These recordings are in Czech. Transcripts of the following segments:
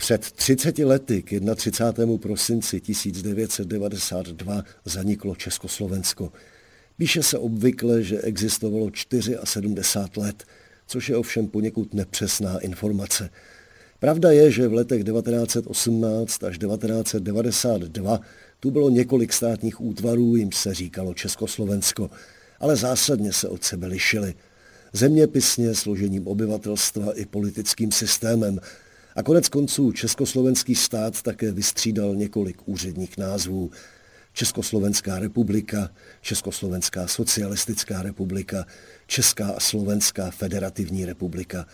Před 30 lety k 31. prosinci 1992 zaniklo Československo. Píše se obvykle, že existovalo 74 let, což je ovšem poněkud nepřesná informace. Pravda je, že v letech 1918 až 1992 tu bylo několik státních útvarů, jim se říkalo Československo, ale zásadně se od sebe lišily. Zeměpisně, složením obyvatelstva i politickým systémem. A konec konců Československý stát také vystřídal několik úředních názvů. Československá republika, Československá socialistická republika, Česká a Slovenská federativní republika.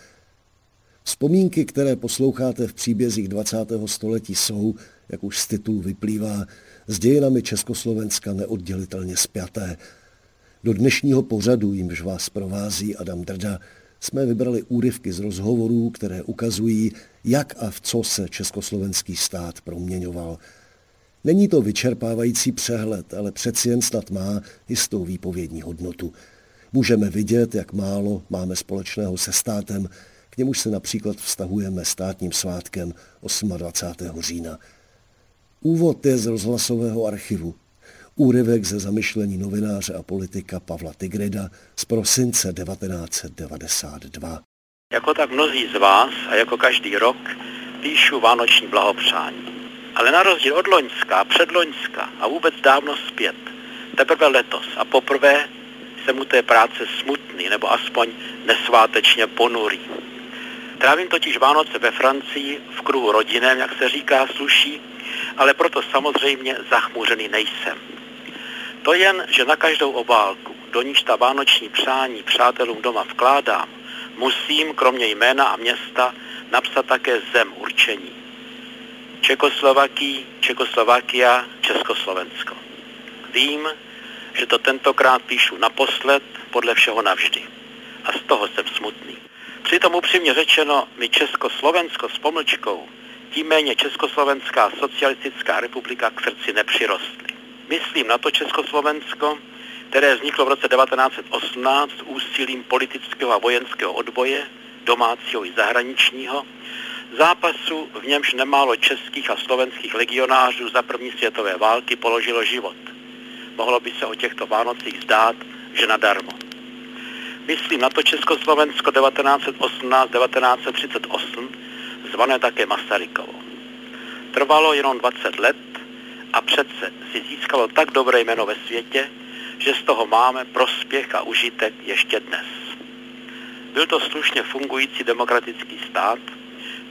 Vzpomínky, které posloucháte v příbězích 20. století, jsou, jak už z titulu vyplývá, s dějinami Československa neoddělitelně spjaté. Do dnešního pořadu, jimž vás provází Adam Drda, jsme vybrali úryvky z rozhovorů, které ukazují, jak a v co se československý stát proměňoval. Není to vyčerpávající přehled, ale přeci jen snad má jistou výpovědní hodnotu. Můžeme vidět, jak málo máme společného se státem, k němuž se například vztahujeme státním svátkem 28. října. Úvod je z rozhlasového archivu. Úryvek ze zamyšlení novináře a politika Pavla Tigrida z prosince 1992. Jako tak mnozí z vás a jako každý rok píšu vánoční blahopřání. Ale na rozdíl od Loňska, předloňska a vůbec dávno zpět, teprve letos a poprvé jsem u té práce smutný nebo aspoň nesvátečně ponurý. Trávím totiž Vánoce ve Francii v kruhu rodinem, jak se říká, sluší, ale proto samozřejmě zachmuřený nejsem. To jen, že na každou obálku, do níž ta vánoční přání přátelům doma vkládám, musím kromě jména a města napsat také zem určení. Čekoslovaký, Čekoslovakia, Československo. Vím, že to tentokrát píšu naposled, podle všeho navždy. A z toho jsem smutný. Přitom upřímně řečeno, mi Československo s pomlčkou, tím méně Československá socialistická republika k srdci nepřirostly. Myslím na to Československo, které vzniklo v roce 1918 úsilím politického a vojenského odboje, domácího i zahraničního, zápasu, v němž nemálo českých a slovenských legionářů za první světové války položilo život. Mohlo by se o těchto Vánocích zdát, že nadarmo. Myslím na to Československo 1918-1938, zvané také Masarykovo. Trvalo jenom 20 let a přece si získalo tak dobré jméno ve světě, že z toho máme prospěch a užitek ještě dnes. Byl to slušně fungující demokratický stát,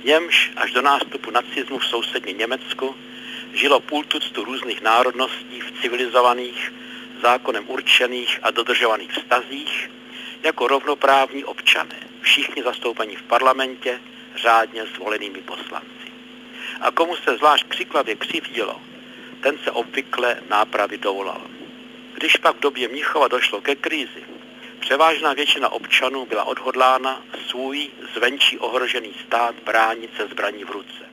v němž až do nástupu nacismu v sousední Německu žilo půl tuctu různých národností v civilizovaných, zákonem určených a dodržovaných vztazích, jako rovnoprávní občané, všichni zastoupení v parlamentě, řádně zvolenými poslanci. A komu se zvlášť křiklavě křivdilo, ten se obvykle nápravy dovolal. Když pak v době Mnichova došlo ke krizi, převážná většina občanů byla odhodlána svůj zvenčí ohrožený stát bránit se zbraní v ruce.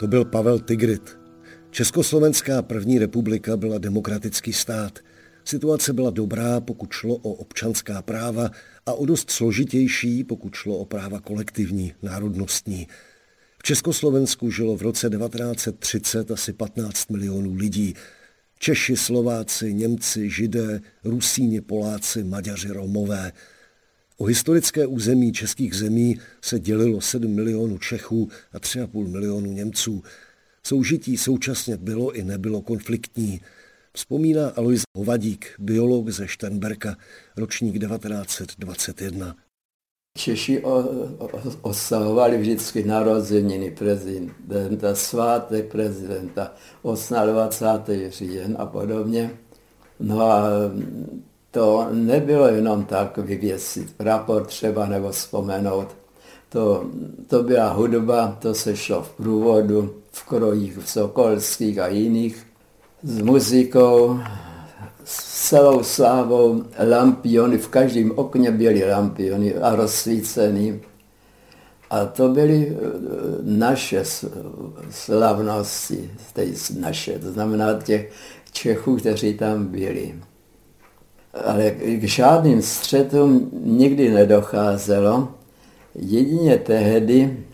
To byl Pavel Tigrit. Československá první republika byla demokratický stát. Situace byla dobrá, pokud šlo o občanská práva a o dost složitější, pokud šlo o práva kolektivní, národnostní. Československu žilo v roce 1930 asi 15 milionů lidí. Češi, Slováci, Němci, Židé, Rusíni, Poláci, Maďaři, Romové. O historické území českých zemí se dělilo 7 milionů Čechů a 3,5 milionů Němců. Soužití současně bylo i nebylo konfliktní. Vzpomíná Alois Hovadík, biolog ze Šternberka, ročník 1921. Češi oslavovali vždycky narozeniny prezidenta, svátek prezidenta, 28. říjen a podobně. No a to nebylo jenom tak vyvěsit prapor třeba nebo vzpomenout. To, to byla hudba, to se šlo v průvodu, v krojích v Sokolských a jiných s muzikou, s celou slávou, lampiony, v každém okně byly lampiony a rozsvícený. A to byly eh, naše slavnosti, naše, to znamená těch Čechů, kteří tam byli. Ale k žádným střetům nikdy nedocházelo. Jedině tehdy,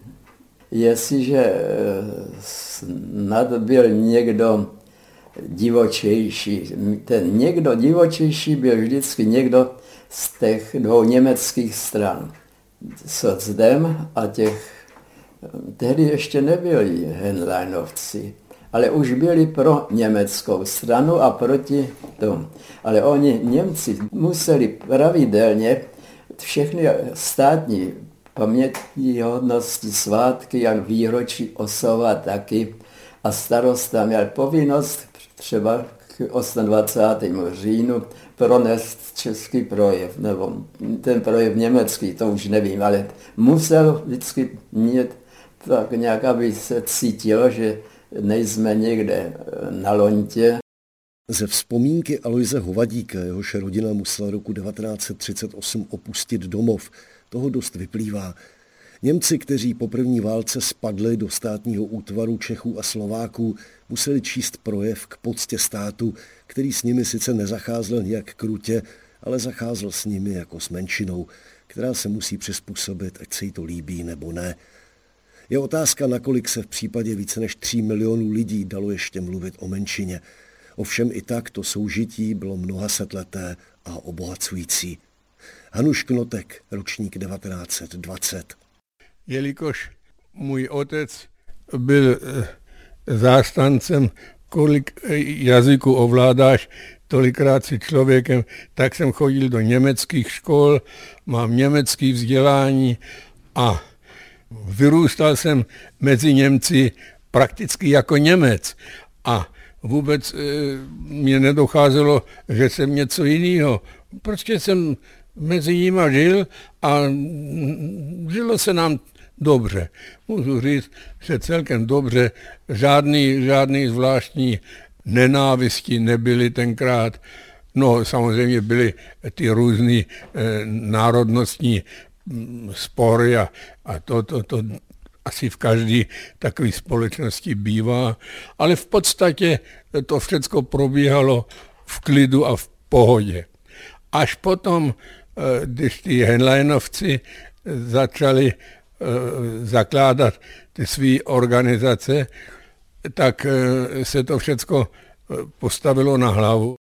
jestliže eh, snad byl někdo divočejší. Ten někdo divočejší byl vždycky někdo z těch dvou německých stran. Socdem a těch, tehdy ještě nebyli Henleinovci, ale už byli pro německou stranu a proti tomu. Ale oni, Němci, museli pravidelně všechny státní pamětní hodnosti, svátky a výročí osovat taky. A starosta měl povinnost třeba k 28. říjnu pronést český projev, nebo ten projev německý, to už nevím, ale musel vždycky mít tak nějak, aby se cítilo, že nejsme někde eh, na lontě. Ze vzpomínky Aloise Hovadíka, jehož rodina musela roku 1938 opustit domov, toho dost vyplývá. Němci, kteří po první válce spadli do státního útvaru Čechů a Slováků, museli číst projev k poctě státu, který s nimi sice nezacházel nijak krutě, ale zacházel s nimi jako s menšinou, která se musí přizpůsobit, ať se jí to líbí nebo ne. Je otázka, nakolik se v případě více než 3 milionů lidí dalo ještě mluvit o menšině. Ovšem i tak to soužití bylo mnoha setleté a obohacující. Hanuš Knotek, ročník 1920 jelikož můj otec byl eh, zástancem, kolik eh, jazyků ovládáš, tolikrát si člověkem, tak jsem chodil do německých škol, mám německé vzdělání a vyrůstal jsem mezi Němci prakticky jako Němec. A vůbec e, mě nedocházelo, že jsem něco jiného. Prostě jsem mezi nimi žil a žilo se nám dobře. Můžu říct, že celkem dobře, žádný, žádný zvláštní nenávisti nebyly tenkrát. No samozřejmě byly ty různé e, národnostní mm, spory a, a to, to, to asi v každé takové společnosti bývá, ale v podstatě to všechno probíhalo v klidu a v pohodě. Až potom, když ty Henleinovci začali Eh, zakládat ty své organizace, tak eh, se to všechno eh, postavilo na hlavu.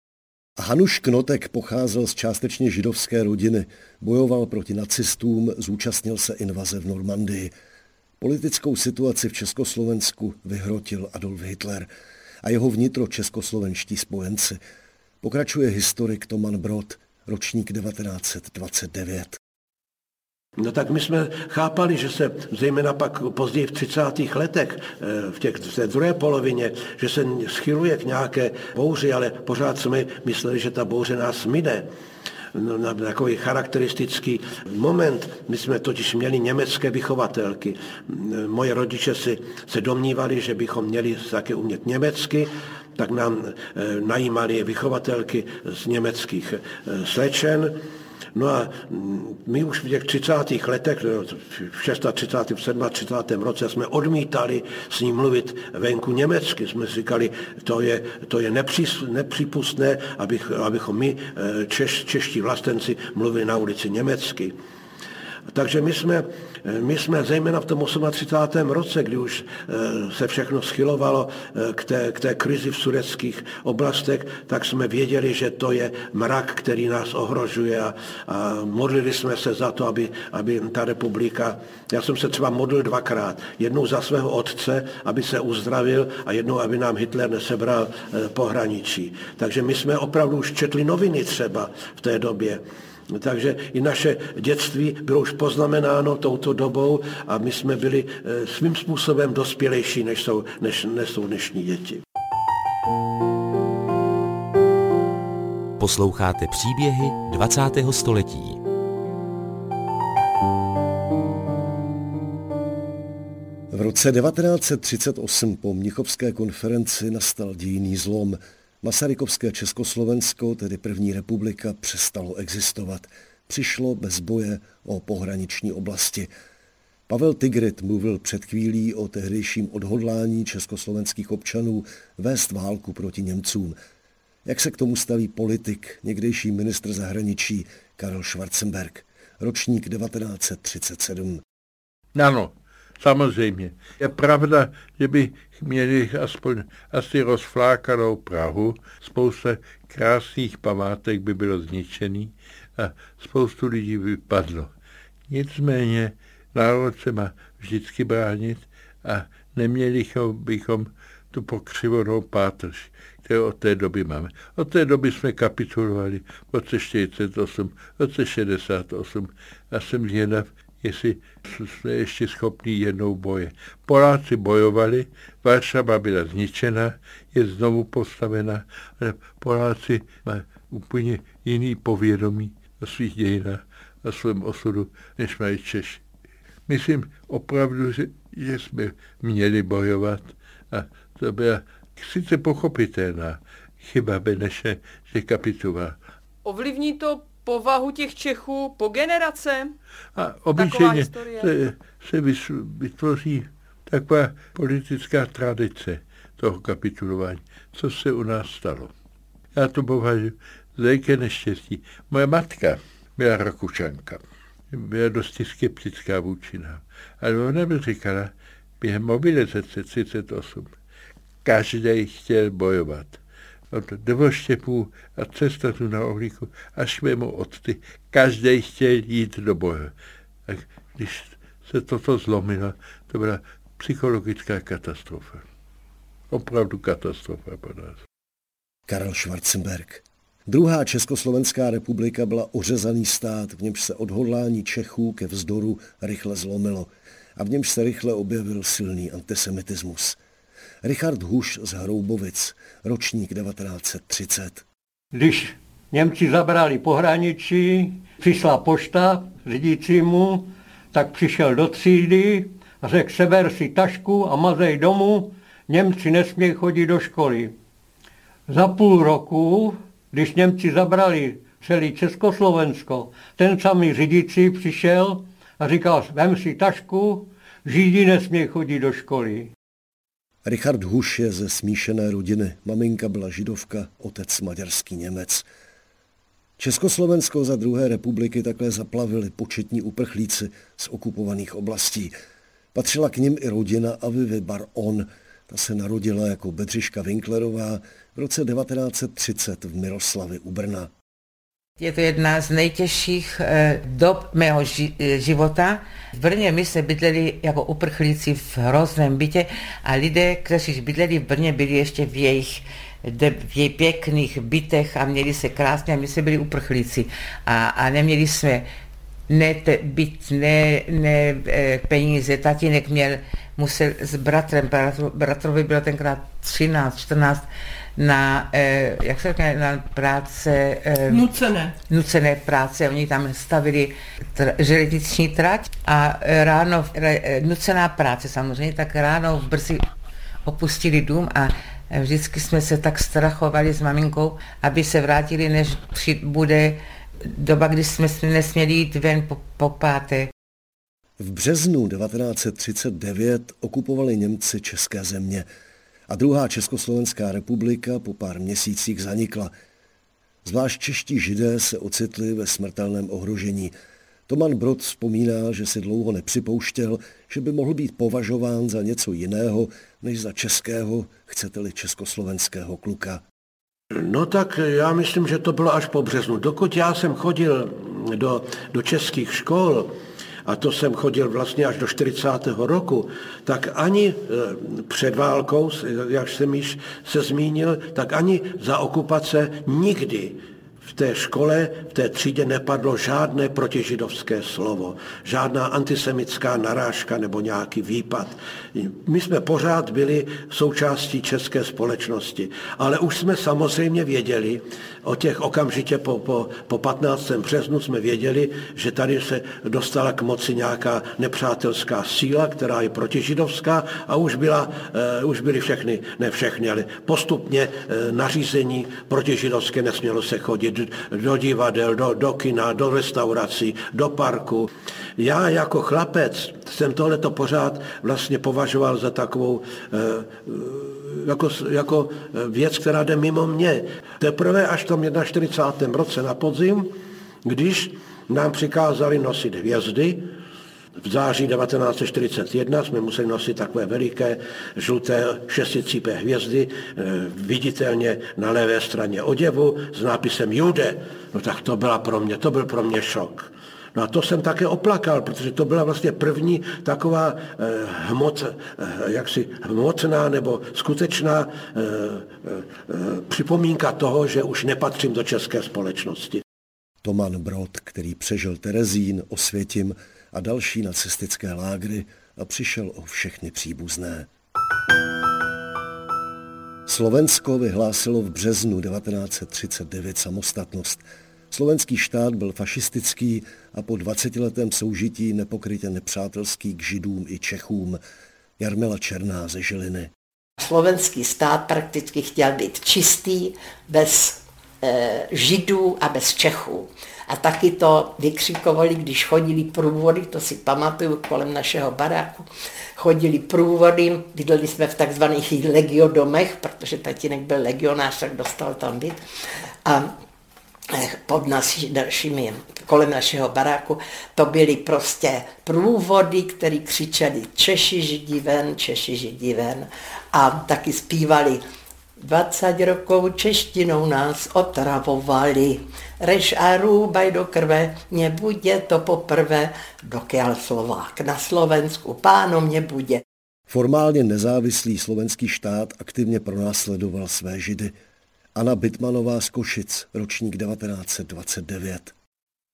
Hanuš Knotek pocházel z částečně židovské rodiny, bojoval proti nacistům, zúčastnil se invaze v Normandii. Politickou situaci v Československu vyhrotil Adolf Hitler a jeho vnitro českoslovenští spojenci. Pokračuje historik Toman Brod, ročník 1929. No tak my jsme chápali, že se zejména pak později v 30. letech, eh, v, těch, v té druhé polovině, že se schyluje k nějaké bouři, ale pořád jsme mysleli, že ta bouře nás mine na takový charakteristický moment. My jsme totiž měli německé vychovatelky. Moje rodiče si, se domnívali, že bychom měli také umět německy, tak nám e, najímali vychovatelky z německých e, slečen No a my už v těch 30. letech, v 36. v 37. roce jsme odmítali s ním mluvit venku německy. Jsme říkali, to je, to je nepřís, nepřípustné, abych, abychom my, eh, češ, čeští vlastenci, mluvili na ulici německy. Takže my jsme, my jsme zejména v tom 38. roce, kdy už eh, se všechno schylovalo eh, k té, k té krizi v sudeckých oblastech, tak jsme věděli, že to je mrak, který nás ohrožuje a, a modlili jsme se za to, aby, aby ta republika, já jsem se třeba modlil dvakrát, jednou za svého otce, aby se uzdravil a jednou, aby nám Hitler nesebral eh, pohraničí. Takže my jsme opravdu už četli noviny třeba v té době. Takže i naše dětství bylo už poznamenáno touto dobou a my jsme byli eh, svým způsobem dospělejší, než jsou, než, než jsou dnešní děti. Posloucháte příběhy 20. století. V roce 1938 po Mnichovské konferenci nastal dějný zlom. Masarykovské Československo, tedy první republika, přestalo existovat. Přišlo bez boje o pohraniční oblasti. Pavel Tigrit mluvil před chvílí o tehdejším odhodlání československých občanů vést válku proti Němcům. Jak se k tomu staví politik, někdejší ministr zahraničí Karel Schwarzenberg, ročník 1937. Ano, samozřejmě. Je pravda, že by měli aspoň asi rozflákanou Prahu, spousta krásných památek by bylo zničený a spoustu lidí by vypadlo. Nicméně národ se má vždycky bránit a neměli bychom tu pokřivenou pátrž, kterou od té doby máme. Od té doby jsme kapitulovali v roce 48, v roce 68 a jsem zvědav, jestli jsme ještě schopni jednou boje. Poláci bojovali, Varšava byla zničena, je znovu postavena, ale Poláci mají úplně jiný povědomí o svých dějinách a svém osudu, než mají Češi. Myslím opravdu, že, že jsme měli bojovat a to byla sice pochopitelná chyba Beneše, že kapituloval. Ovlivní to povahu těch Čechů po generace? A obyčejně se, se vytvoří taková politická tradice toho kapitulování, co se u nás stalo. Já to považuji za neštěstí. Moje matka byla Rakušanka. Byla dosti skeptická vůči nám. Ale ona by říkala, během mobilizace 38 každý chtěl bojovat od dvoštěpů a cesta tu na ohlíku až mimo odty. Každý chtěl jít do boje. A když se toto zlomilo, to byla psychologická katastrofa. Opravdu katastrofa pro nás. Karel Schwarzenberg. Druhá Československá republika byla ořezaný stát, v němž se odhodlání Čechů ke vzdoru rychle zlomilo a v němž se rychle objevil silný antisemitismus. Richard Huš z Hroubovic, ročník 1930. Když Němci zabrali pohraničí, přišla pošta řídícímu, tak přišel do třídy a řekl, seber si tašku a mazej domů, Němci nesmějí chodit do školy. Za půl roku, když Němci zabrali celý Československo, ten samý řídící přišel a říkal, vem si tašku, Židi nesmějí chodit do školy. Richard Huš je ze smíšené rodiny. Maminka byla židovka, otec maďarský Němec. Československo za druhé republiky takhle zaplavili početní uprchlíci z okupovaných oblastí. Patřila k nim i rodina Avivy Bar-On. Ta se narodila jako Bedřiška Winklerová v roce 1930 v Miroslavi u Brna. Je to jedna z nejtěžších eh, dob mého eh, života. V Brně my se bydleli jako uprchlíci v hrozném bytě a lidé, kteří bydleli v Brně, byli ještě v jejich v jejich pěkných bytech a měli se krásně a my jsme byli uprchlíci a, a neměli jsme ne te, byt, ne, ne e, peníze. Tatínek měl, musel s bratrem, bratrovi bylo tenkrát 13, 14, na, eh, jak se říká, na práce... Eh, nucené. Nucené práce. Oni tam stavili tr- železniční trať a ráno, eh, nucená práce samozřejmě, tak ráno v brzy opustili dům a vždycky jsme se tak strachovali s maminkou, aby se vrátili, než bude doba, kdy jsme nesměli jít ven po, po páté. V březnu 1939 okupovali Němci české země a druhá Československá republika po pár měsících zanikla. Zvlášť čeští židé se ocitli ve smrtelném ohrožení. Toman Brod vzpomíná, že si dlouho nepřipouštěl, že by mohl být považován za něco jiného, než za českého, chcete-li československého kluka. No tak já myslím, že to bylo až po březnu. Dokud já jsem chodil do, do českých škol, a to jsem chodil vlastně až do 40. roku, tak ani e, před válkou, jak jsem již se zmínil, tak ani za okupace nikdy v té škole, v té třídě nepadlo žádné protižidovské slovo, žádná antisemická narážka nebo nějaký výpad. My jsme pořád byli součástí české společnosti, ale už jsme samozřejmě věděli, o těch okamžitě po, po, po 15. březnu jsme věděli, že tady se dostala k moci nějaká nepřátelská síla, která je protižidovská a už, byla, uh, už byly všechny, ne všechny, ale postupně uh, nařízení protižidovské nesmělo se chodit do divadel, do, do kina, do restaurací, do parku. Já jako chlapec jsem tohleto pořád vlastně považoval za takovou eh, jako, jako věc, která jde mimo mě. Teprve až v tom 41. roce na podzim, když nám přikázali nosit hvězdy, v září 1941 jsme museli nosit takové veliké žluté šesticípé hvězdy, eh, viditelně na levé straně oděvu s nápisem Jude. No tak to byla pro mě, to byl pro mě šok. No a to jsem také oplakal, protože to byla vlastně první taková eh, hmot, eh, jaksi hmotná nebo skutečná připomínka toho, že už nepatřím do české společnosti. Toman Brod, který přežil Terezín, Osvětim a další nacistické lágry a přišel o všechny příbuzné. Slovensko vyhlásilo v březnu 1939 samostatnost. Slovenský štát byl fašistický a po 20-letém soužití nepokrytě nepřátelský k židům i Čechům. Jarmila Černá ze Žiliny. Slovenský stát prakticky chtěl být čistý, bez e, židů a bez Čechů. A taky to vykřikovali, když chodili průvody, to si pamatuju kolem našeho baráku, chodili průvody, bydleli jsme v takzvaných legiodomech, protože tatínek byl legionář, tak dostal tam byt. A eh, pod naši, dalšími, kolem našeho baráku, to byly prostě průvody, které křičeli Češi židi ven, Češi židi ven a taky zpívali 20 rokov češtinou nás otravovali. Reš a rúbaj do krve, nebude to poprvé, dokiaľ Slovák na Slovensku pánom nebude. Formálně nezávislý slovenský štát aktivně pronásledoval své židy. Anna Bitmanová z Košic, ročník 1929.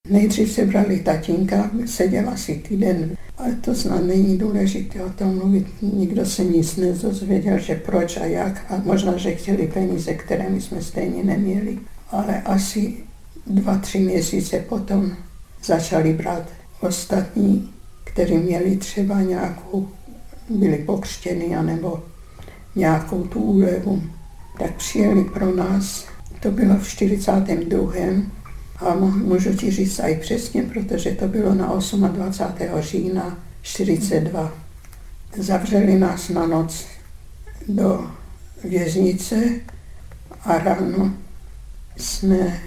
Nejdřív se brali tatínka, seděl asi týden, ale to snad není důležité o tom mluvit. Nikdo se nic nezozvěděl, že proč a jak a možná, že chtěli peníze, které my jsme stejně neměli. Ale asi dva, tři měsíce potom začali brát ostatní, kteří měli třeba nějakou, byli pokřtěni, anebo nějakou tu úlevu. Tak přijeli pro nás, to bylo v 42 a můžu ti říct i přesně, protože to bylo na 28. října 42. Zavřeli nás na noc do věznice a ráno jsme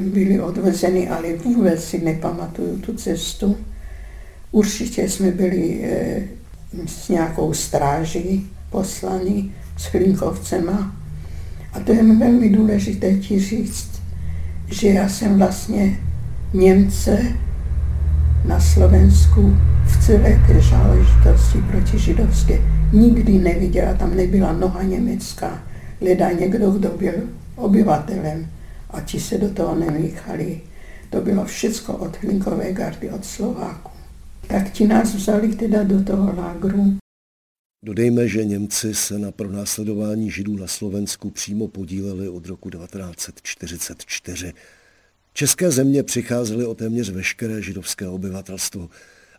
byli odvezeni, ale vůbec si nepamatuju tu cestu. Určitě jsme byli e, s nějakou stráží poslani, s Hlinkovcema. A to je velmi důležité ti říct, že já jsem vlastně Němce na Slovensku v celé té záležitosti proti židovské nikdy neviděla, tam nebyla noha německá, leda někdo, kdo byl obyvatelem a ti se do toho nemíchali. To bylo všecko od Hlinkové gardy, od Slováku. Tak ti nás vzali teda do toho lágru Dodejme, že Němci se na pronásledování židů na Slovensku přímo podíleli od roku 1944. České země přicházely o téměř veškeré židovské obyvatelstvo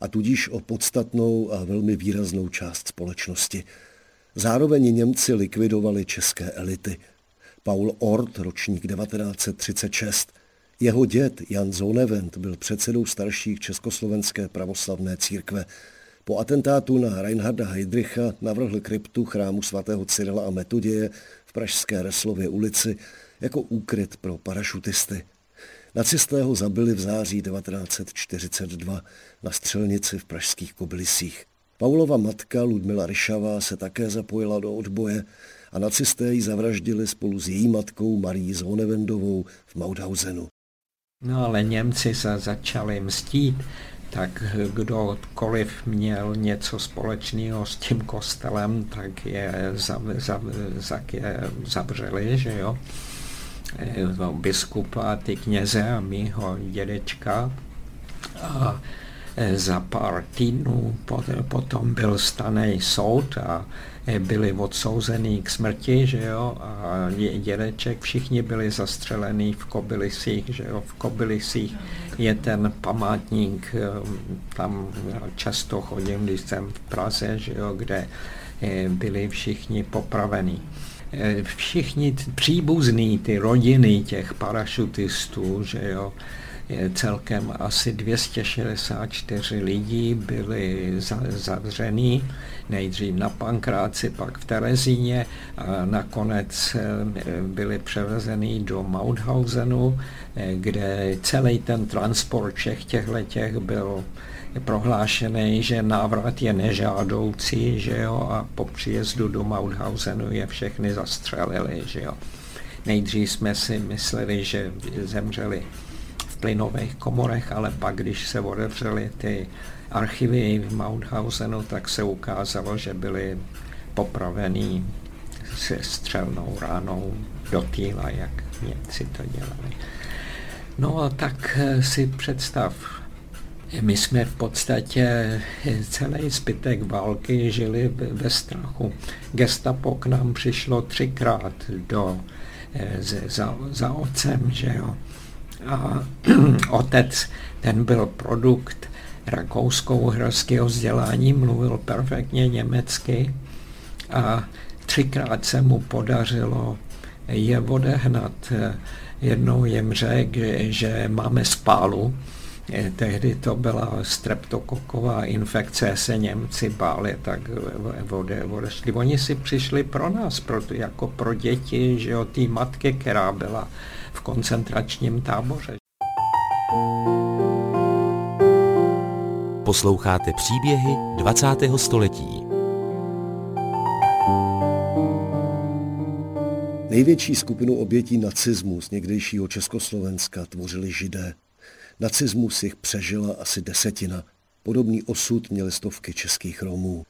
a tudíž o podstatnou a velmi výraznou část společnosti. Zároveň Němci likvidovali české elity. Paul Ort, ročník 1936, jeho děd Jan Zonevent byl předsedou starších Československé pravoslavné církve. Po atentátu na Reinharda Heydricha navrhl kryptu chrámu svatého Cyrila a Metoděje v pražské Reslově ulici jako úkryt pro parašutisty. Nacisté ho zabili v září 1942 na střelnici v pražských Kobylisích. Paulova matka Ludmila Ryšavá se také zapojila do odboje a nacisté ji zavraždili spolu s její matkou Marí Zonevendovou v Mauthausenu. No ale Němci se začali mstít tak kdokoliv měl něco společného s tím kostelem, tak je, zav, zav, zav, je zavřeli, že jo. biskupa, ty kněze a mýho dědečka. A za pár týdnů potom byl staný soud a byli odsouzený k smrti, že jo, a dědeček, všichni byli zastřelený v Kobylisích, že jo, v Kobylisích je ten památník, tam často chodím, když jsem v Praze, že jo, kde byli všichni popravení. Všichni příbuzní, ty rodiny těch parašutistů, že jo, celkem asi 264 lidí byli zavření, nejdřív na Pankráci, pak v Terezíně a nakonec eh, byli převezeni do Mauthausenu, eh, kde celý ten transport všech těchto byl prohlášený, že návrat je nežádoucí, že jo, a po příjezdu do Mauthausenu je všechny zastřelili, že jo. Nejdřív jsme si mysleli, že zemřeli plynových komorech, ale pak, když se otevřely ty archivy v Mauthausenu, tak se ukázalo, že byli popravení se střelnou ránou do týla, jak Němci to dělali. No a tak eh, si představ, my jsme v podstatě celý zbytek války žili ve strachu. Gestapo k nám přišlo třikrát do, eh, za, za otcem, že jo a otec, ten byl produkt rakousko-uherského vzdělání, mluvil perfektně německy a třikrát se mu podařilo je odehnat. Jednou jim řekl, že máme spálu, Tehdy to byla streptokoková infekce, se Němci báli, tak odešli. Oni si přišli pro nás, pro, jako pro děti, že o té matky, která byla v koncentračním táboře. Posloucháte příběhy 20. století. Největší skupinu obětí nacismu z někdejšího Československa tvořili židé. Nacismus jich přežila asi desetina. Podobný osud měly stovky českých Romů.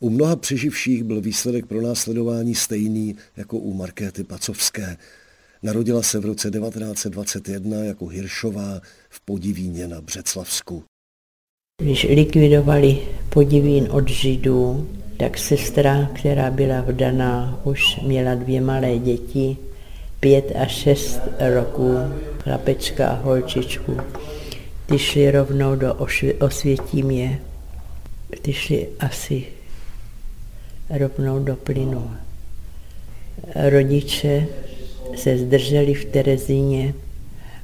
U mnoha přeživších byl výsledek pro následování stejný jako u Markéty Pacovské. Narodila se v roce 1921 jako Hiršová v Podivíně na Břeclavsku. Když likvidovali Podivín od Židů, tak sestra, která byla vdaná, už měla dvě malé děti, pět a šest roků, chlapečka a holčičku. Ty šli rovnou do Osvětímě. Ty šli asi rovnou do plynu. Rodiče se zdrželi v Terezíně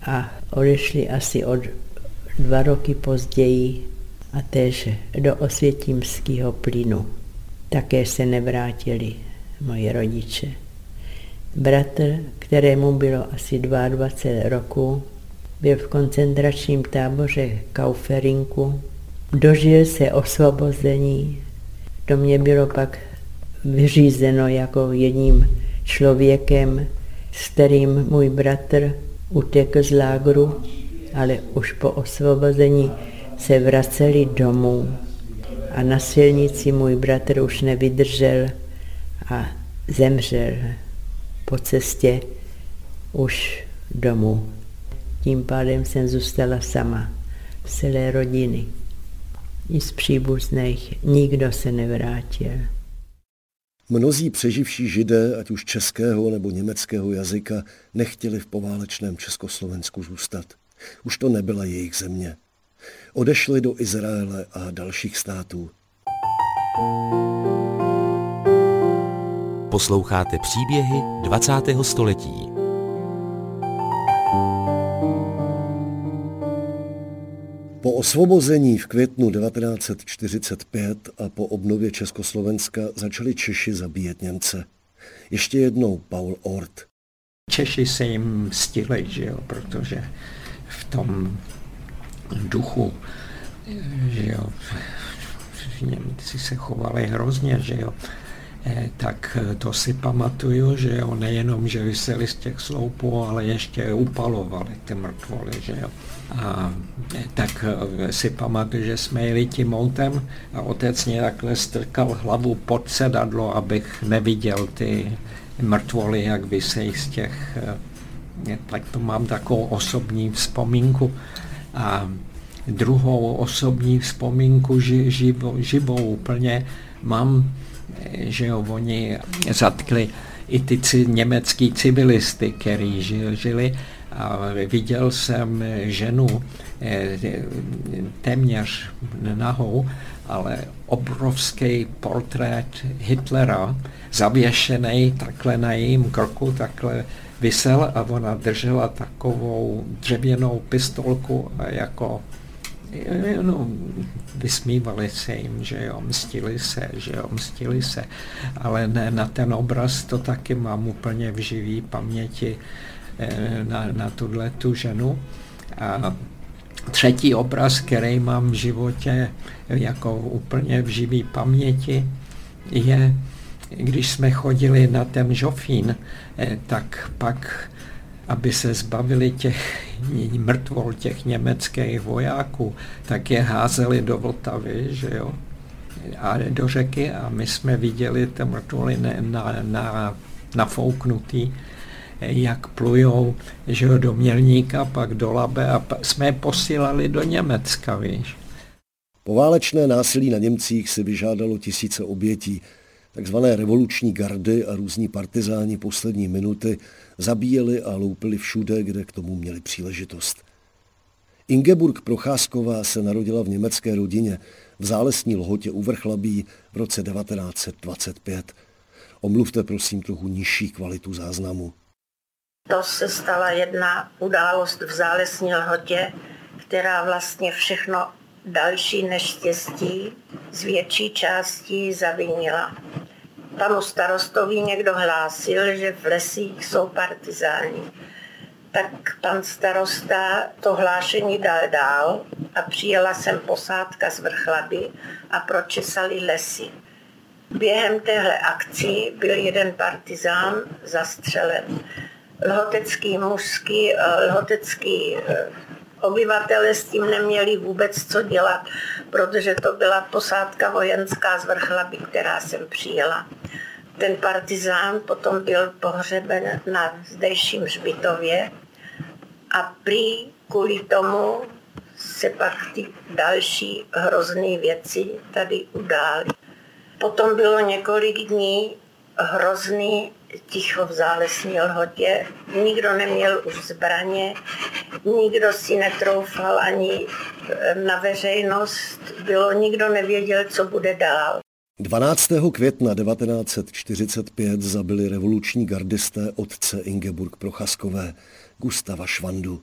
a odešli asi od dva roky později a též do osvětímského plynu. Také se nevrátili moji rodiče. Bratr, kterému bylo asi 22 roku, byl v koncentračním táboře Kauferinku, dožil se osvobození, to mě bylo pak vyřízeno jako jedním člověkem, s kterým můj bratr utekl z lágru, ale už po osvobození se vraceli domů. A na silnici můj bratr už nevydržel a zemřel po cestě už domů. Tím pádem jsem zůstala sama z celé rodiny. I z příbuzných nikdo se nevrátil. Mnozí přeživší židé, ať už českého nebo německého jazyka, nechtěli v poválečném Československu zůstat. Už to nebyla jejich země. Odešli do Izraele a dalších států. Posloucháte příběhy 20. století. Po osvobození v květnu 1945 a po obnově Československa začali Češi zabíjet Němce. Ještě jednou Paul Ort. Češi se jim stili, že jo, protože v tom duchu, že jo, Němci se chovali hrozně, že jo. Eh, tak eh, to si pamatuju, že jo, nejenom, že vyseli z těch sloupů, ale ještě upalovali ty mrtvoly, že jo. A eh, tak si pamatuju, že jsme jeli tím autem a otec mě takhle strkal hlavu pod sedadlo, abych neviděl ty mrtvoly, jak vysejí z těch tak to mám takovou osobní vzpomínku. A druhou osobní vzpomínku ži, živou, živou úplně mám, že jo, oni zatkli i ty německý civilisty, kteří žili a viděl jsem ženu eh, téměř nahou, ale obrovský portrét Hitlera, zavěšený takhle na jejím krku, takhle vysel a ona držela takovou dřevěnou pistolku jako no, vysmívali se jim, že jo, mstili se, že jo, mstili se, ale ne, na ten obraz to taky mám úplně v živý paměti eh, na, na tuhle tu ženu. A třetí obraz, který mám v životě jako úplně v živý paměti, je, když jsme chodili na ten žofín, eh, tak pak aby se zbavili těch mrtvol, těch německých vojáků, tak je házeli do Vltavy, že jo, a do řeky a my jsme viděli ty mrtvoly na, na, nafouknutý, jak plujou že jo, do Mělníka, pak do Labe a jsme je posílali do Německa, víš. Poválečné násilí na Němcích si vyžádalo tisíce obětí. Takzvané revoluční gardy a různí partizáni poslední minuty zabíjeli a loupili všude, kde k tomu měli příležitost. Ingeborg Procházková se narodila v německé rodině v zálesní lhotě u Vrchlabí v roce 1925. Omluvte prosím trochu nižší kvalitu záznamu. To se stala jedna událost v zálesní lhotě, která vlastně všechno další neštěstí z větší části zavinila panu starostovi někdo hlásil, že v lesích jsou partizáni. Tak pan starosta to hlášení dal dál a přijela sem posádka z Vrchlaby a pročesali lesy. Během téhle akci byl jeden partizán zastřelen. Lhotecký mužský, eh, lhotecký eh, obyvatele s tím neměli vůbec co dělat, protože to byla posádka vojenská z Vrchlaby, která sem přijela. Ten partizán potom byl pohřeben na zdejším hřbitově a prý kvůli tomu se pak ty další hrozné věci tady udály. Potom bylo několik dní hrozný ticho v zálesní lhotě. Nikdo neměl už zbraně, nikdo si netroufal ani na veřejnost. Bylo, nikdo nevěděl, co bude dál. 12. května 1945 zabili revoluční gardisté otce Ingeborg Prochaskové, Gustava Švandu.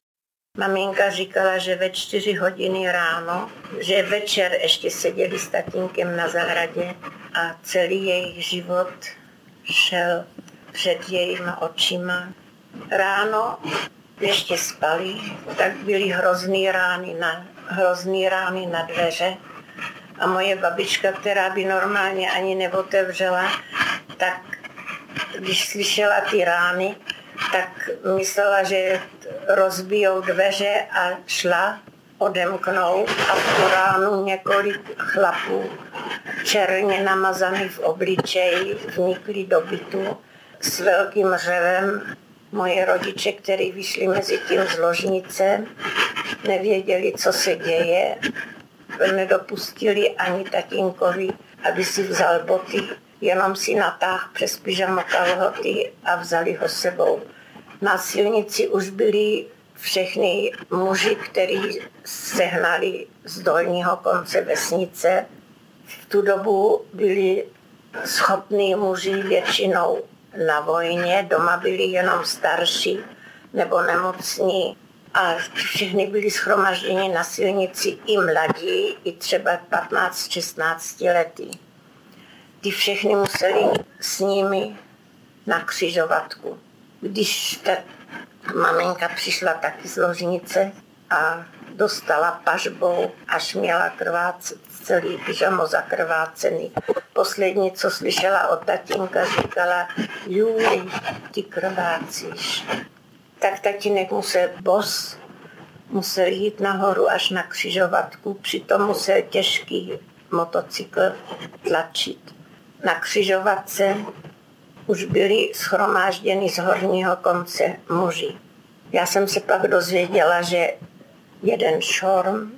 Maminka říkala, že ve čtyři hodiny ráno, že večer ještě seděli s tatínkem na zahradě a celý jejich život šel před jejíma očima. Ráno ještě spali, tak byly hrozný rány na, hrozný rány na dveře a moje babička, která by normálně ani neotevřela, tak když slyšela ty rány, tak myslela, že rozbijou dveře a šla odemknout a v ránu několik chlapů černě namazaných v obličeji vnikli do bytu s velkým řevem. Moje rodiče, kteří vyšli mezi tím z ložnice, nevěděli, co se děje nedopustili ani tatínkovi, aby si vzal boty, jenom si natáhl přes pyžamo kalhoty a vzali ho sebou. Na silnici už byli všechny muži, kteří sehnali z dolního konce vesnice. V tu dobu byli schopní muži většinou na vojně, doma byli jenom starší nebo nemocní a všechny byli schromažděni na silnici i mladí, i třeba 15-16 lety. Ty všechny museli s nimi na křižovatku. Když ta maminka přišla taky z ložnice a dostala pažbou, až měla krvácet, celý pyžamo zakrvácený. Poslední, co slyšela od tatínka, říkala, Juli, ty krvácíš tak tatínek musel bos, musel jít nahoru až na křižovatku, přitom musel těžký motocykl tlačit. Na křižovatce už byli schromážděni z horního konce muži. Já jsem se pak dozvěděla, že jeden šorm,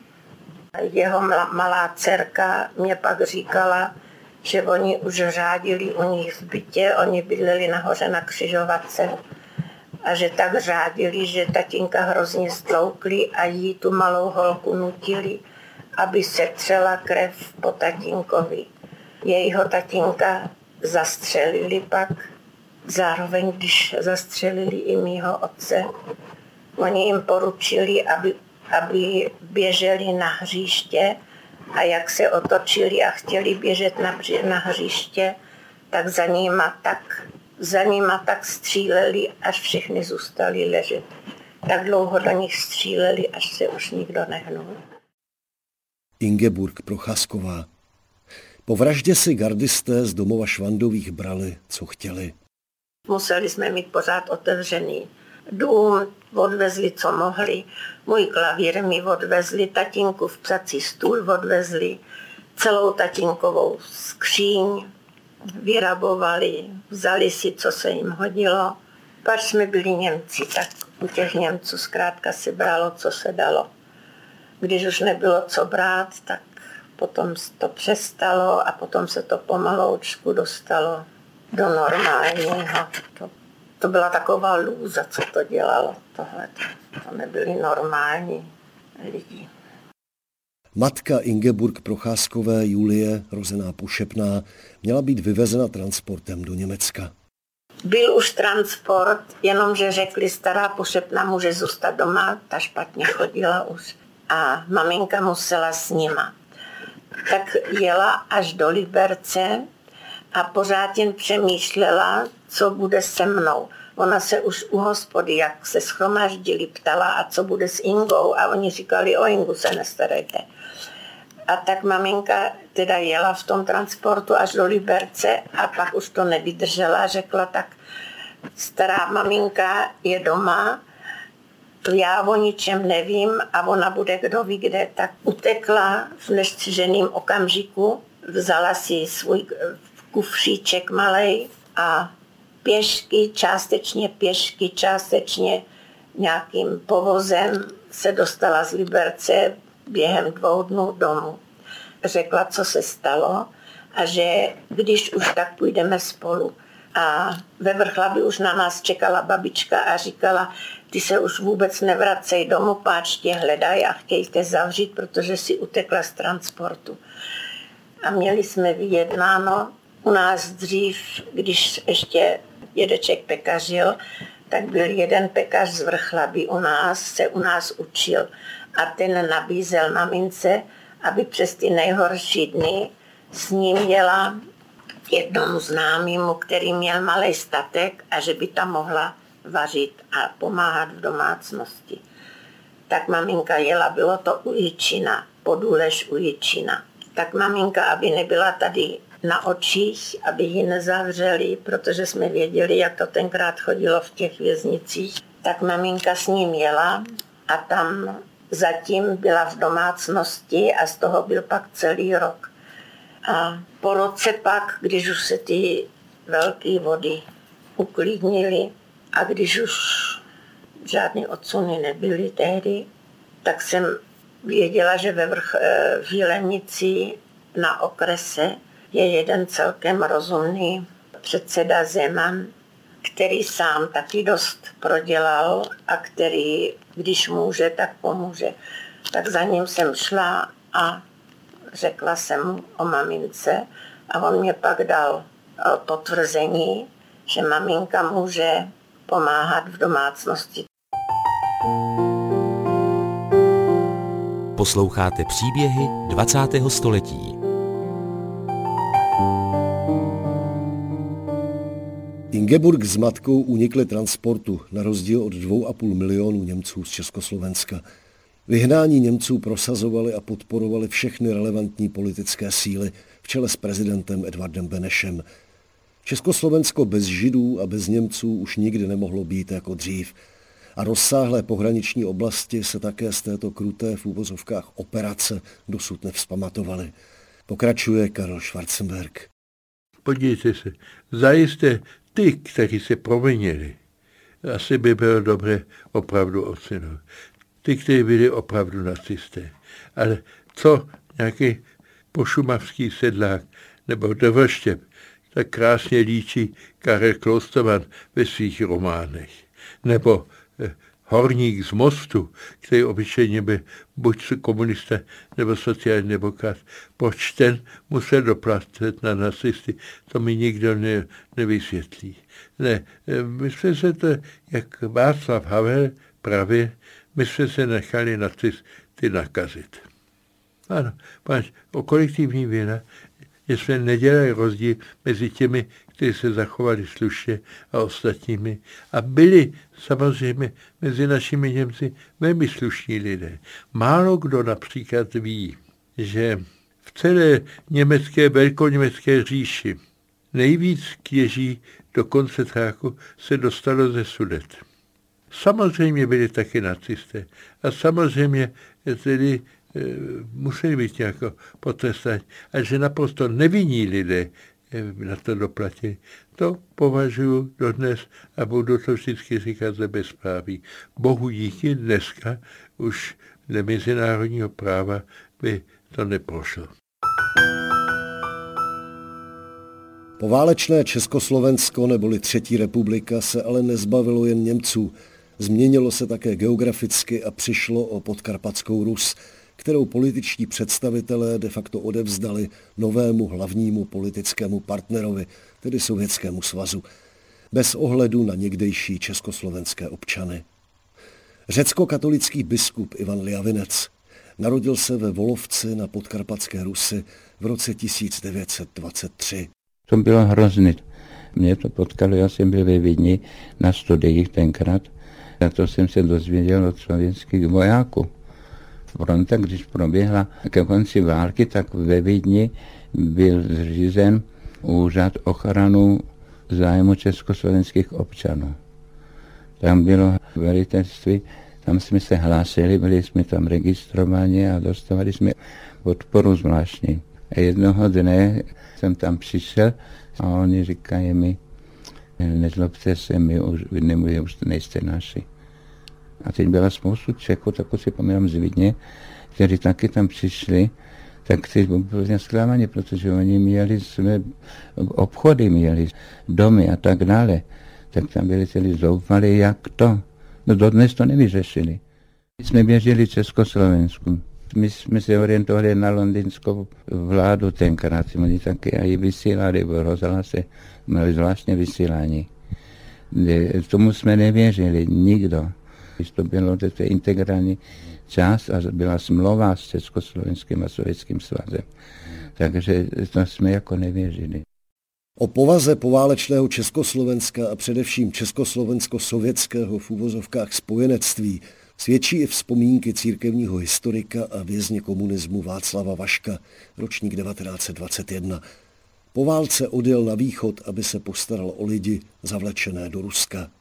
jeho malá dcerka mě pak říkala, že oni už řádili u nich v bytě, oni bydleli nahoře na křižovatce a že tak řádili, že tatínka hrozně stloukli a jí tu malou holku nutili, aby se třela krev po tatínkovi. Jejího tatínka zastřelili pak, zároveň když zastřelili i mýho otce. Oni jim poručili, aby, aby běželi na hříště a jak se otočili a chtěli běžet na, na hřiště, tak za nima tak, za nima tak stříleli, až všichni zůstali ležet. Tak dlouho do nich stříleli, až se už nikdo nehnul. Ingeborg Procházková. Po vraždě si gardisté z domova Švandových brali, co chtěli. Museli jsme mít pořád otevřený dům, odvezli, co mohli. Můj klavír mi odvezli, tatínku v psací stůl odvezli, celou tatínkovou skříň vyrabovali, vzali si, co se jim hodilo. Pak jsme byli Němci, tak u těch Němců zkrátka si bralo, co se dalo. Když už nebylo co brát, tak potom to přestalo a potom se to pomaloučku dostalo do normálního. To to byla taková lůza, co to dělalo. Tohle to nebyli normální lidi. Matka Ingeborg Procházkové Julie, rozená Pušepná, měla být vyvezena transportem do Německa. Byl už transport, jenomže řekli, stará Pušepná může zůstat doma, ta špatně chodila už. A maminka musela s nima. Tak jela až do Liberce a pořád jen přemýšlela, co bude se mnou. Ona se už u hospody, jak se schromaždili, ptala, a co bude s Ingou. A oni říkali, o Ingu se nestarejte. A tak maminka teda jela v tom transportu až do Liberce a pak už to nevydržela. Řekla, tak stará maminka je doma, já o ničem nevím a ona bude kdo ví kde, tak utekla v nestřiženém okamžiku, vzala si svůj kufříček malej a pěšky, částečně pěšky, částečně nějakým povozem se dostala z Liberce během dvou dnů domů. Řekla, co se stalo a že když už tak půjdeme spolu. A ve Vrchlavi už na nás čekala babička a říkala, ty se už vůbec nevracej domů, páč tě hledají a chtějí tě zavřít, protože si utekla z transportu. A měli jsme vyjednáno, u nás dřív, když ještě dědeček pekařil, tak byl jeden pekař z Vrchlaby u nás, se u nás učil a ten nabízel mamince, aby přes ty nejhorší dny s ním jela jednomu známému, který měl malý statek a že by tam mohla vařit a pomáhat v domácnosti. Tak maminka jela, bylo to u Jičina, podůlež u Jičina. Tak maminka, aby nebyla tady na očích, aby ji nezavřeli, protože jsme věděli, jak to tenkrát chodilo v těch věznicích. Tak maminka s ním jela a tam zatím byla v domácnosti a z toho byl pak celý rok. A po roce pak, když už se ty velké vody uklidnily a když už žádné odsuny nebyly tehdy, tak jsem věděla, že ve vrch, eh, v Jelenici na okrese je jeden celkem rozumný předseda Zeman, který sám taky dost prodělal a který, když může, tak pomůže. Tak za ním jsem šla a řekla jsem mu o mamince a on mě pak dal eh, potvrzení, že maminka může pomáhat v domácnosti. Posloucháte příběhy 20. století. Ingeborg s matkou unikli transportu na rozdíl od 2,5 milionů Němců z Československa. Vyhnání Němců prosazovali a podporovali všechny relevantní politické síly v čele s prezidentem Edvardem Benešem. Československo bez Židů a bez Němců už nikdy nemohlo být jako dřív. A rozsáhlé pohraniční oblasti se také z této kruté v úvozovkách operace dosud nevzpamatovaly. Pokračuje Karel Schwarzenberg. Podívejte se, zajisté ty, kteří se provinili, asi by bylo dobré opravdu odsunout. Ty, kteří byli opravdu nacisté. Ale co nějaký pošumavský sedlák nebo dovrštěp, tak krásně líčí Karel Klosterman ve svých románech. Nebo eh, horník z mostu, který obyčejně by buď komunista nebo sociální demokrat, proč ten musel doplatit na nacisty, to mi nikdo ne, nevysvětlí. Ne, my jsme se to, jak Václav Havel právě, my jsme se nechali nacisty nakazit. Ano, o kolektivní vina, že jsme nedělali rozdíl mezi těmi, kteří se zachovali slušně a ostatními. A byli samozřejmě mezi našimi Němci velmi slušní lidé. Málo kdo například ví, že v celé německé, velkoněmecké říši nejvíc kněží do koncentráku se dostalo ze Sudet. Samozřejmě byli taky nacisté a samozřejmě tedy e, museli být nějak potrestáni, a že naprosto nevinní lidé na to doplatili. To považuji dodnes a budu to vždycky říkat ze bezpráví. Bohu díky dneska už dle mezinárodního práva by to neprošlo. Poválečné Československo neboli Třetí republika se ale nezbavilo jen Němců. Změnilo se také geograficky a přišlo o podkarpatskou Rus – kterou političtí představitelé de facto odevzdali novému hlavnímu politickému partnerovi, tedy Sovětskému svazu, bez ohledu na někdejší československé občany. Řecko-katolický biskup Ivan Liavinec narodil se ve Volovci na podkarpatské Rusy v roce 1923. To bylo hrozné. Mě to potkalo, já jsem byl ve Vídni na studiích tenkrát, a to jsem se dozvěděl od slovenských vojáků fronta, když proběhla ke konci války, tak ve Vídni byl zřízen úřad ochranu zájmu československých občanů. Tam bylo velitelství, tam jsme se hlásili, byli jsme tam registrovaní a dostávali jsme podporu zvláštní. A jednoho dne jsem tam přišel a oni říkají mi, nezlobte se, my už, vy už nejste naši. A teď byla spoustu Čechů, tak si pamatuju z Vídně, kteří taky tam přišli, tak ty byli zklamaní, protože oni měli své obchody, měli domy a tak dále. Tak tam byli celý zoufali, jak to. No dodnes to nevyřešili. My jsme běželi Československu. My jsme se orientovali na londýnskou vládu tenkrát. Oni taky i vysílali v rozhlase, měli zvláštně vysílání. Tomu jsme nevěřili, nikdo. To bylo, to je integrální část a byla smlouva s Československým a Sovětským svazem. Takže to jsme jako nevěřili. O povaze poválečného Československa a především československo-sovětského v úvozovkách spojenectví svědčí i vzpomínky církevního historika a vězně komunismu Václava Vaška, ročník 1921. Po válce odjel na východ, aby se postaral o lidi zavlečené do Ruska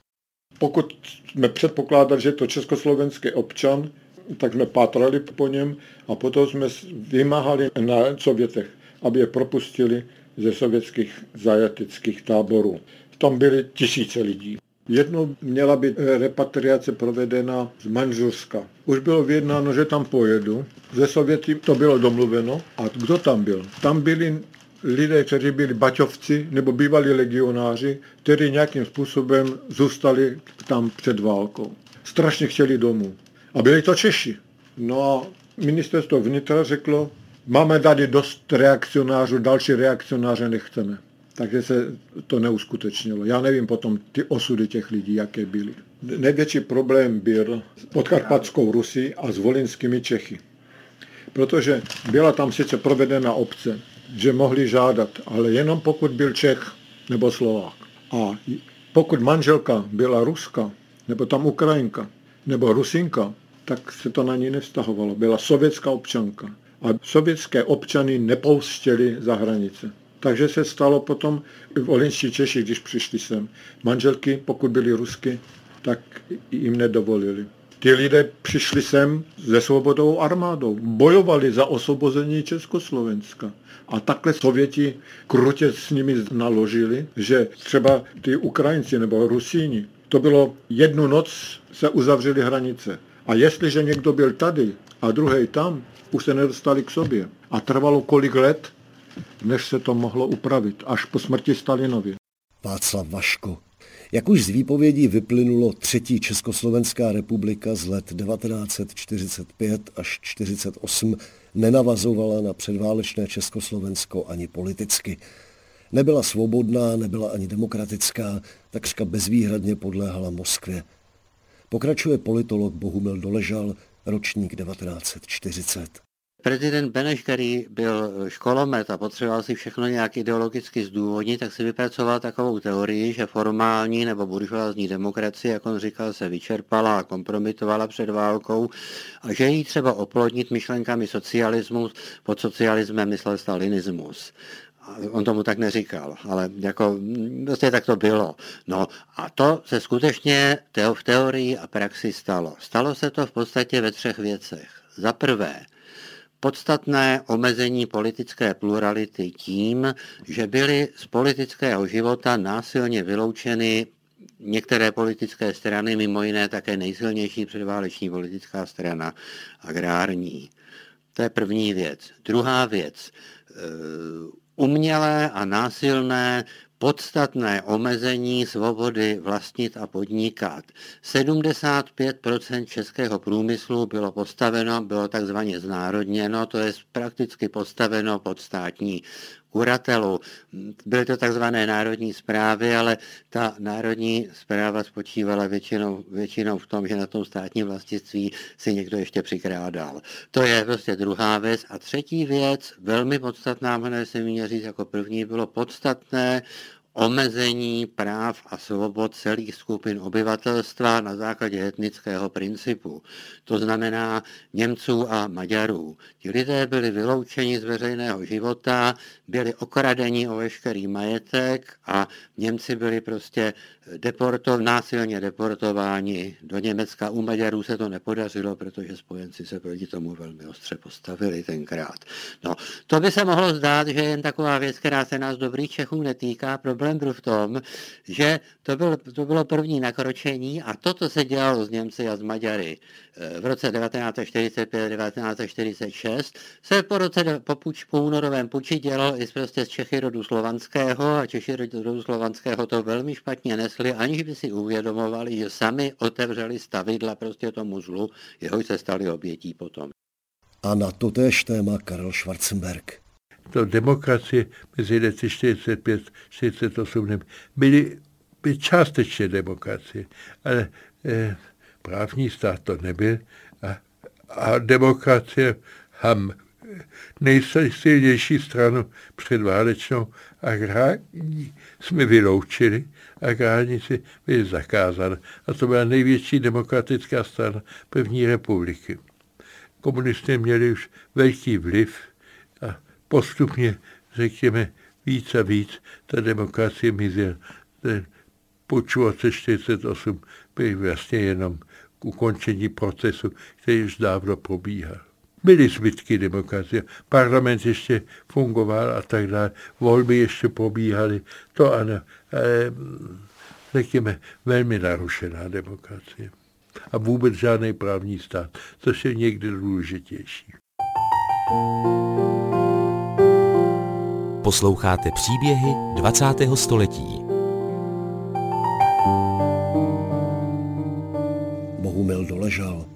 pokud jsme předpokládali, že je to československý občan, tak jsme pátrali po něm a potom jsme vymáhali na Sovětech, aby je propustili ze sovětských zajatických táborů. Tam byly tisíce lidí. Jednou měla být repatriace provedena z Manžurska. Už bylo vyjednáno, že tam pojedu. Ze Sověty to bylo domluveno. A kdo tam byl? Tam byli lidé, kteří byli baťovci nebo bývalí legionáři, kteří nějakým způsobem zůstali tam před válkou. Strašně chtěli domů. A byli to Češi. No a ministerstvo vnitra řeklo, máme tady dost reakcionářů, další reakcionáře nechceme. Takže se to neuskutečnilo. Já nevím potom ty osudy těch lidí, jaké byly. Největší problém byl s podkarpatskou Rusí a s volinskými Čechy. Protože byla tam sice provedena obce, že mohli žádat, ale jenom pokud byl Čech nebo Slovák. A pokud manželka byla Ruska, nebo tam Ukrajinka, nebo Rusinka, tak se to na ní nevztahovalo. Byla sovětská občanka. A sovětské občany nepouštěli za hranice. Takže se stalo potom v Olinští Češi, když přišli sem. Manželky, pokud byly rusky, tak jim nedovolili. Ty lidé přišli sem se svobodou armádou, bojovali za osvobození Československa. A takhle Sověti krutě s nimi naložili, že třeba ty Ukrajinci nebo Rusíni To bylo jednu noc se uzavřely hranice. A jestliže někdo byl tady a druhý tam, už se nedostali k sobě. A trvalo kolik let, než se to mohlo upravit, až po smrti Stalinově. Václav Vaško. Jak už z výpovědí vyplynulo třetí Československá republika z let 1945 až 1948 nenavazovala na předválečné Československo ani politicky. Nebyla svobodná, nebyla ani demokratická, takřka bezvýhradně podléhala Moskvě. Pokračuje politolog Bohumil Doležal, ročník 1940. Prezident Beneš, který byl školomet a potřeboval si všechno nějak ideologicky zdůvodnit, tak si vypracoval takovou teorii, že formální nebo buržoázní demokracie, jak on říkal, se vyčerpala a kompromitovala před válkou a že jí třeba oplodnit myšlenkami socialismus, pod socialismem myslel stalinismus. On tomu tak neříkal, ale jako vlastně tak to bylo. No a to se skutečně v teorii a praxi stalo. Stalo se to v podstatě ve třech věcech. Za prvé, podstatné omezení politické plurality tím, že byly z politického života násilně vyloučeny některé politické strany, mimo jiné také nejsilnější předváleční politická strana agrární. To je první věc. Druhá věc. Eh, umělé a násilné podstatné omezení svobody vlastnit a podnikat. 75% českého průmyslu bylo postaveno, bylo takzvaně znárodněno, to je prakticky postaveno pod státní kuratelu. Byly to takzvané národní zprávy, ale ta národní zpráva spočívala většinou, většinou v tom, že na tom státním vlastnictví si někdo ještě přikrádal. To je prostě druhá věc. A třetí věc, velmi podstatná, jmenuje se mi říct jako první, bylo podstatné omezení práv a svobod celých skupin obyvatelstva na základě etnického principu. To znamená Němců a Maďarů. Ti lidé byli vyloučeni z veřejného života, byli okradeni o veškerý majetek a Němci byli prostě deportov, násilně deportováni do Německa. U Maďarů se to nepodařilo, protože spojenci se proti tomu velmi ostře postavili tenkrát. No, to by se mohlo zdát, že je jen taková věc, která se nás dobrých Čechů netýká. Problém byl v tom, že to, byl, to bylo první nakročení a toto se dělalo s Němci a s Maďary. V roce 1945-1946 se po roce po, puč, po únorovém puči dělalo i prostě z Čechy rodu slovanského a Češi rodu slovanského to velmi špatně nesli, aniž by si uvědomovali, že sami otevřeli stavidla prostě tomu zlu, jehož se stali obětí potom. A na totéž téma Karel Schwarzenberg. To demokracie mezi lety 45 48 byly, byly částečně demokracie, ale eh, právní stát to nebyl a, a demokracie ham nejsilnější stranu předválečnou agrární jsme vyloučili, agrárníci byli zakázáni. A to byla největší demokratická strana první republiky. Komunisté měli už velký vliv a postupně, řekněme, víc a víc ta demokracie mizela. Po 48 byl vlastně jenom k ukončení procesu, který už dávno probíhal. Byly zbytky demokracie, parlament ještě fungoval a tak dále, volby ještě probíhaly, to ano, ale řekněme, velmi narušená demokracie. A vůbec žádný právní stát, což je někdy důležitější. Posloucháte příběhy 20. století. Bohumil doležal.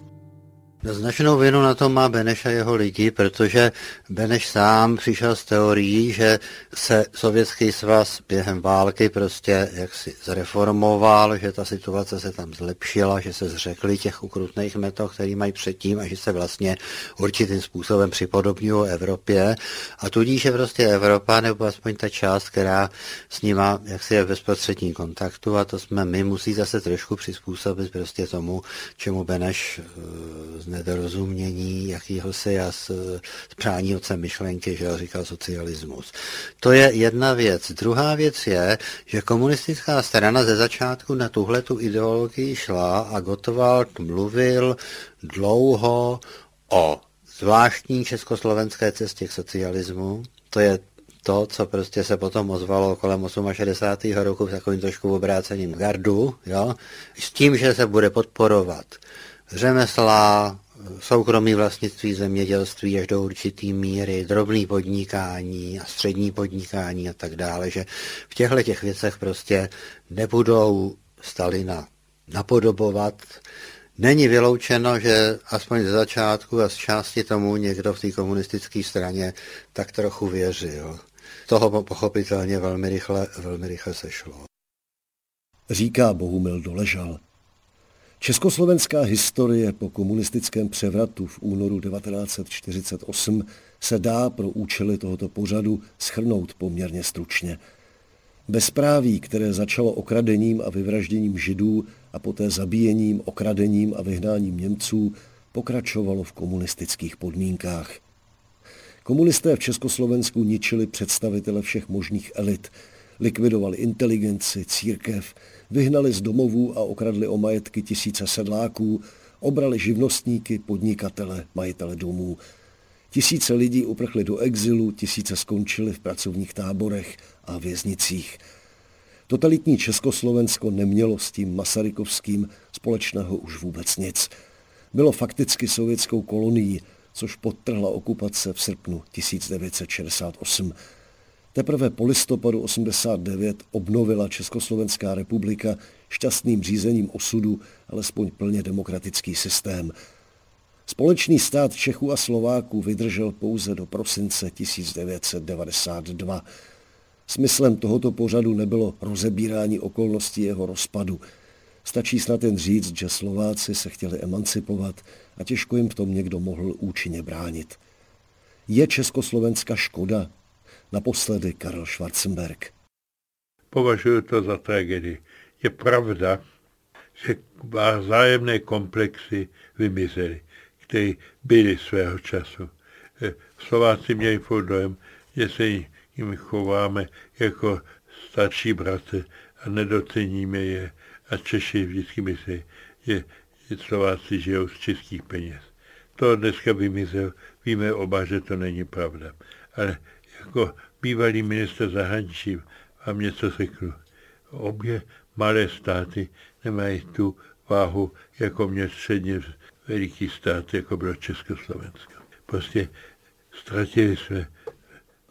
Značnou vinu na to má Beneš a jeho lidi, protože Beneš sám přišel s teorií, že se Sovětský svaz během války prostě jaksi zreformoval, že ta situace se tam zlepšila, že se zřekli těch ukrutných metod, které mají předtím a že se vlastně určitým způsobem připodobňují Evropě. A tudíž je prostě Evropa, nebo aspoň ta část, která s nima jaksi je v bezprostředním kontaktu a to jsme my, musí zase trošku přizpůsobit prostě tomu, čemu Beneš nedorozumění jakýhosi a z, z přání oce myšlenky, že říkal socialismus. To je jedna věc. Druhá věc je, že komunistická strana ze začátku na tuhle tu ideologii šla a Gottwald mluvil dlouho o zvláštní československé cestě k socialismu. To je to to, co prostě se potom ozvalo kolem 68. roku v takovým trošku obrácením gardu, jo, s tím, že se bude podporovat řemesla, soukromí vlastnictví zemědělství až do určitý míry, drobný podnikání a střední podnikání a tak dále, že v těchto těch věcech prostě nebudou Stalina napodobovat. Není vyloučeno, že aspoň ze začátku a z části tomu někdo v té komunistické straně tak trochu věřil. Toho pochopitelně velmi rychle, velmi rychle sešlo. Říká Bohumil Doležal. Československá historie po komunistickém převratu v únoru 1948 se dá pro účely tohoto pořadu schrnout poměrně stručně. Bezpráví, které začalo okradením a vyvražděním židů a poté zabíjením, okradením a vyhnáním Němců, pokračovalo v komunistických podmínkách. Komunisté v Československu ničili představitele všech možných elit, likvidovali inteligenci, církev, vyhnali z domovů a okradli o majetky tisíce sedláků, obrali živnostníky, podnikatele, majitele domů. Tisíce lidí uprchli do exilu, tisíce skončili v pracovních táborech a věznicích. Totalitní Československo nemělo s tím masarykovským společného už vůbec nic. Bylo fakticky sovětskou kolonií, což podtrhla okupace v srpnu 1968. Teprve po listopadu 89 obnovila Československá republika šťastným řízením osudu alespoň plně demokratický systém. Společný stát Čechů a Slováků vydržel pouze do prosince 1992. Smyslem tohoto pořadu nebylo rozebírání okolností jeho rozpadu. Stačí snad jen říct, že Slováci se chtěli emancipovat a těžko jim v tom někdo mohl účinně bránit. Je Československa škoda, Naposledy Karel Schwarzenberg. Považuji to za tragédii. Je pravda, že zájemné komplexy vymizely, které byly svého času. Eh, Slováci měli furt dojem, že se jim chováme jako starší bratře a nedoceníme je a Češi vždycky myslí, že, Slováci žijou z českých peněz. To dneska vymizel, víme oba, že to není pravda. Ale jako bývalý minister zahraničí vám něco řeknu. Obě malé státy nemají tu váhu, jako mě středně veliký stát, jako bylo Československo. Prostě ztratili jsme.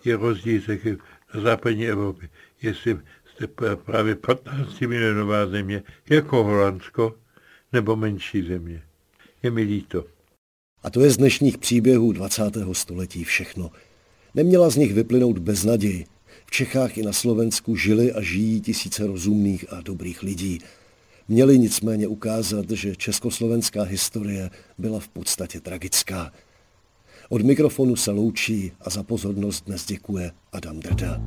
Je rozdíl taky na západní Evropě. Jestli jste právě 15 milionová země, jako Holandsko, nebo menší země. Je mi líto. A to je z dnešních příběhů 20. století všechno. Neměla z nich vyplynout beznaděj. V Čechách i na Slovensku žili a žijí tisíce rozumných a dobrých lidí. Měli nicméně ukázat, že československá historie byla v podstatě tragická. Od mikrofonu se loučí a za pozornost dnes děkuje Adam Drda.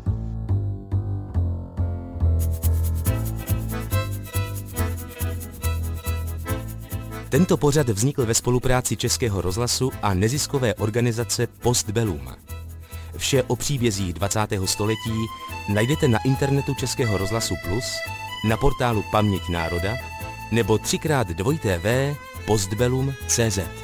Tento pořad vznikl ve spolupráci Českého rozhlasu a neziskové organizace Postbellum. Vše o příbězích 20. století najdete na internetu Českého rozhlasu Plus, na portálu Paměť národa nebo 3x2 postbellum.cz.